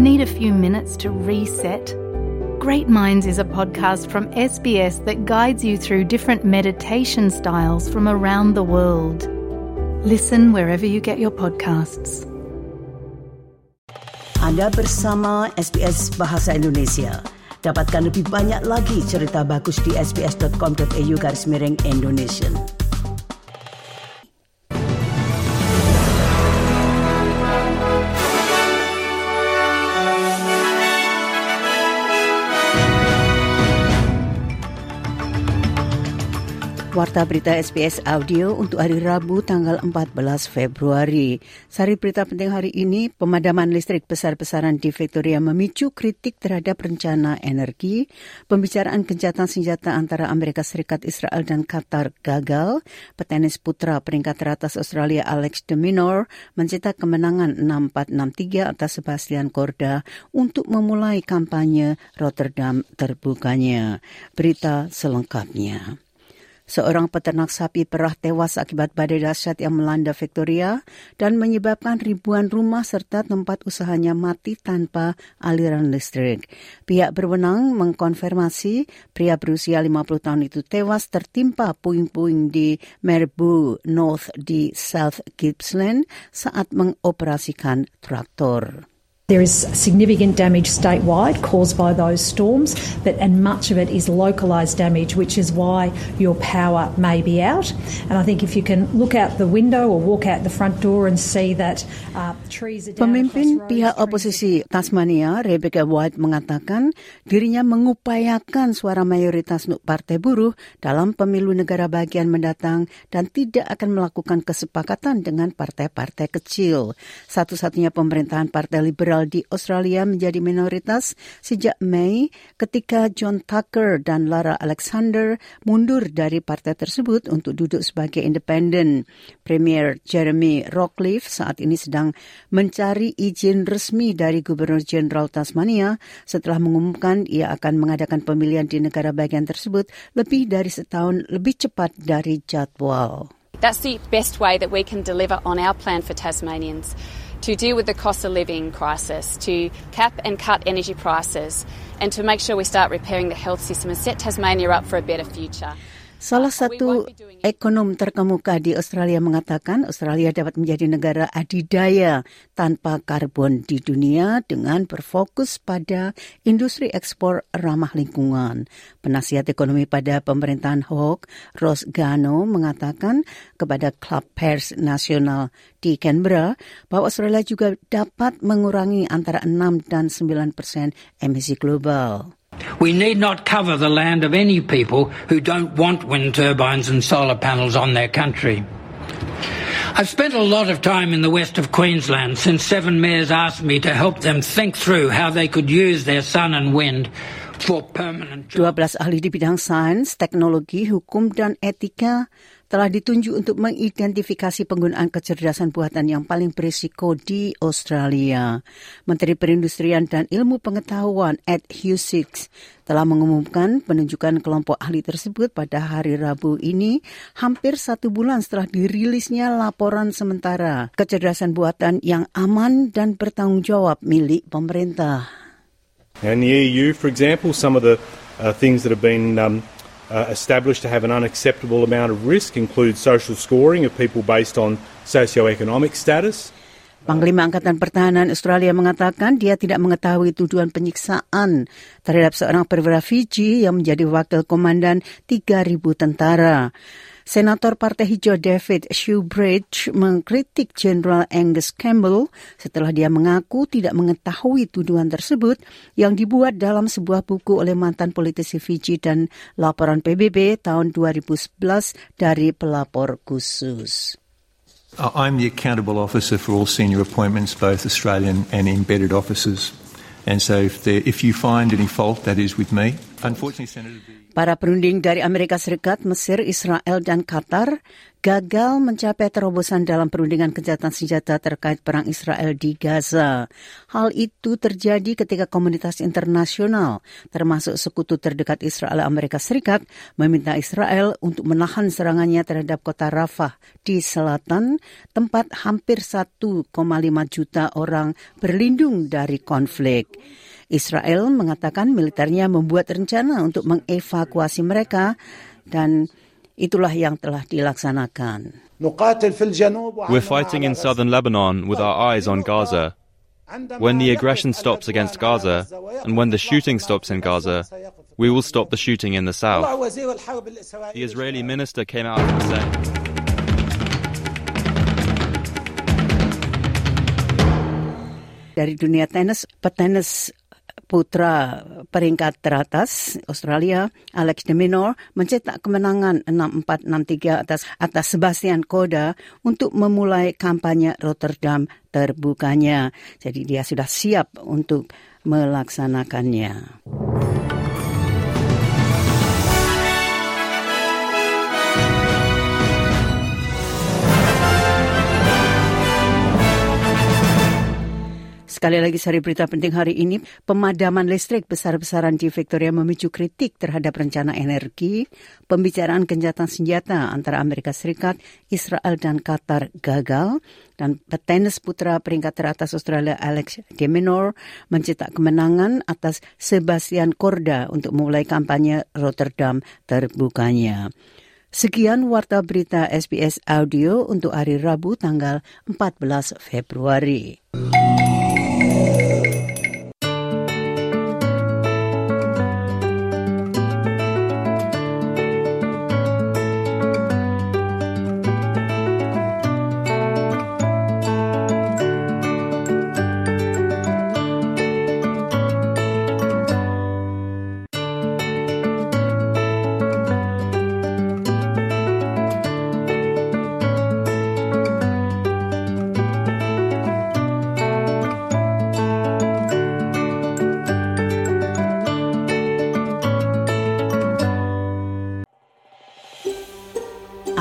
Need a few minutes to reset? Great Minds is a podcast from SBS that guides you through different meditation styles from around the world. Listen wherever you get your podcasts. Anda bersama SBS Bahasa Indonesia. Dapatkan lebih banyak lagi cerita bagus di sbs.com.au garis miring Indonesia. Warta berita SBS Audio untuk hari Rabu tanggal 14 Februari. Sari berita penting hari ini, pemadaman listrik besar-besaran di Victoria memicu kritik terhadap rencana energi, pembicaraan gencatan senjata antara Amerika Serikat, Israel dan Qatar gagal, petenis putra peringkat teratas Australia Alex de Minaur mencetak kemenangan 6-4-6-3 atas Sebastian Korda untuk memulai kampanye Rotterdam terbukanya. Berita selengkapnya. Seorang peternak sapi perah tewas akibat badai dahsyat yang melanda Victoria dan menyebabkan ribuan rumah serta tempat usahanya mati tanpa aliran listrik. Pihak berwenang mengkonfirmasi pria berusia 50 tahun itu tewas tertimpa puing-puing di Merbu North di South Gippsland saat mengoperasikan traktor. There is significant damage statewide caused by those storms, but and much of it is localised damage, which is why your power may be out. And I think if you can look out the window or walk out the front door and see that uh, trees are down Pemimpin pihak oposisi Tasmania, Rebecca White mengatakan dirinya mengupayakan suara mayoritas Partai Buruh dalam pemilu negara bagian mendatang dan tidak akan melakukan kesepakatan dengan partai-partai kecil. Satu-satunya pemerintahan Partai Liberal di Australia menjadi minoritas sejak Mei ketika John Tucker dan Lara Alexander mundur dari partai tersebut untuk duduk sebagai independen. Premier Jeremy Rockcliffe saat ini sedang mencari izin resmi dari Gubernur Jenderal Tasmania setelah mengumumkan ia akan mengadakan pemilihan di negara bagian tersebut lebih dari setahun lebih cepat dari jadwal. That's the best way that we can deliver on our plan for Tasmanians to deal with the cost of living crisis, to cap and cut energy prices, and to make sure we start repairing the health system and set Tasmania up for a better future. Salah satu ekonom terkemuka di Australia mengatakan Australia dapat menjadi negara adidaya tanpa karbon di dunia dengan berfokus pada industri ekspor ramah lingkungan. Penasihat ekonomi pada pemerintahan Hawke, Ross Gano, mengatakan kepada Club Pers Nasional di Canberra bahwa Australia juga dapat mengurangi antara 6 dan 9 persen emisi global. We need not cover the land of any people who don't want wind turbines and solar panels on their country. I've spent a lot of time in the west of Queensland since seven mayors asked me to help them think through how they could use their sun and wind for permanent jobs. 12 ahli di bidang sains, teknologi, hukum, dan etika telah ditunjuk untuk mengidentifikasi penggunaan kecerdasan buatan yang paling berisiko di Australia. Menteri Perindustrian dan Ilmu Pengetahuan Ed Hughes telah mengumumkan penunjukan kelompok ahli tersebut pada hari Rabu ini hampir satu bulan setelah dirilisnya laporan sementara kecerdasan buatan yang aman dan bertanggung jawab milik pemerintah. In the EU, for example, some of the uh, things that have been um, uh, established to have an unacceptable amount of risk include social scoring of people based on socioeconomic status. Panglima Angkatan Pertahanan Australia mengatakan dia tidak mengetahui tuduhan penyiksaan terhadap seorang perwira Fiji yang menjadi wakil komandan 3.000 tentara. Senator Partai Hijau David Shoebridge mengkritik Jenderal Angus Campbell setelah dia mengaku tidak mengetahui tuduhan tersebut yang dibuat dalam sebuah buku oleh mantan politisi Fiji dan laporan PBB tahun 2011 dari pelapor khusus. Uh, I'm the accountable officer for all senior appointments, both Australian and embedded officers. And so if, there, if you find any fault, that is with me. Para perunding dari Amerika Serikat, Mesir, Israel, dan Qatar gagal mencapai terobosan dalam perundingan kejahatan senjata terkait perang Israel di Gaza. Hal itu terjadi ketika komunitas internasional, termasuk sekutu terdekat Israel Amerika Serikat, meminta Israel untuk menahan serangannya terhadap kota Rafah di selatan, tempat hampir 1,5 juta orang berlindung dari konflik. Israel mengatakan militernya membuat rencana untuk mengevakuasi mereka dan itulah yang telah dilaksanakan. We're fighting in southern Lebanon with our eyes on Gaza. When the aggression stops against Gaza and when the shooting stops in Gaza, we will stop the shooting in the south. The Israeli minister came out and said. Dari dunia tenis, petenis putra peringkat teratas Australia Alex de Minaur mencetak kemenangan 6-4-6-3 atas atas Sebastian Koda untuk memulai kampanye Rotterdam terbukanya. Jadi dia sudah siap untuk melaksanakannya. Sekali lagi sari berita penting hari ini, pemadaman listrik besar-besaran di Victoria memicu kritik terhadap rencana energi, pembicaraan kejahatan senjata antara Amerika Serikat, Israel dan Qatar gagal, dan petenis putra peringkat teratas Australia Alex de Minaur mencetak kemenangan atas Sebastian Korda untuk memulai kampanye Rotterdam terbukanya. Sekian warta berita SBS Audio untuk hari Rabu tanggal 14 Februari.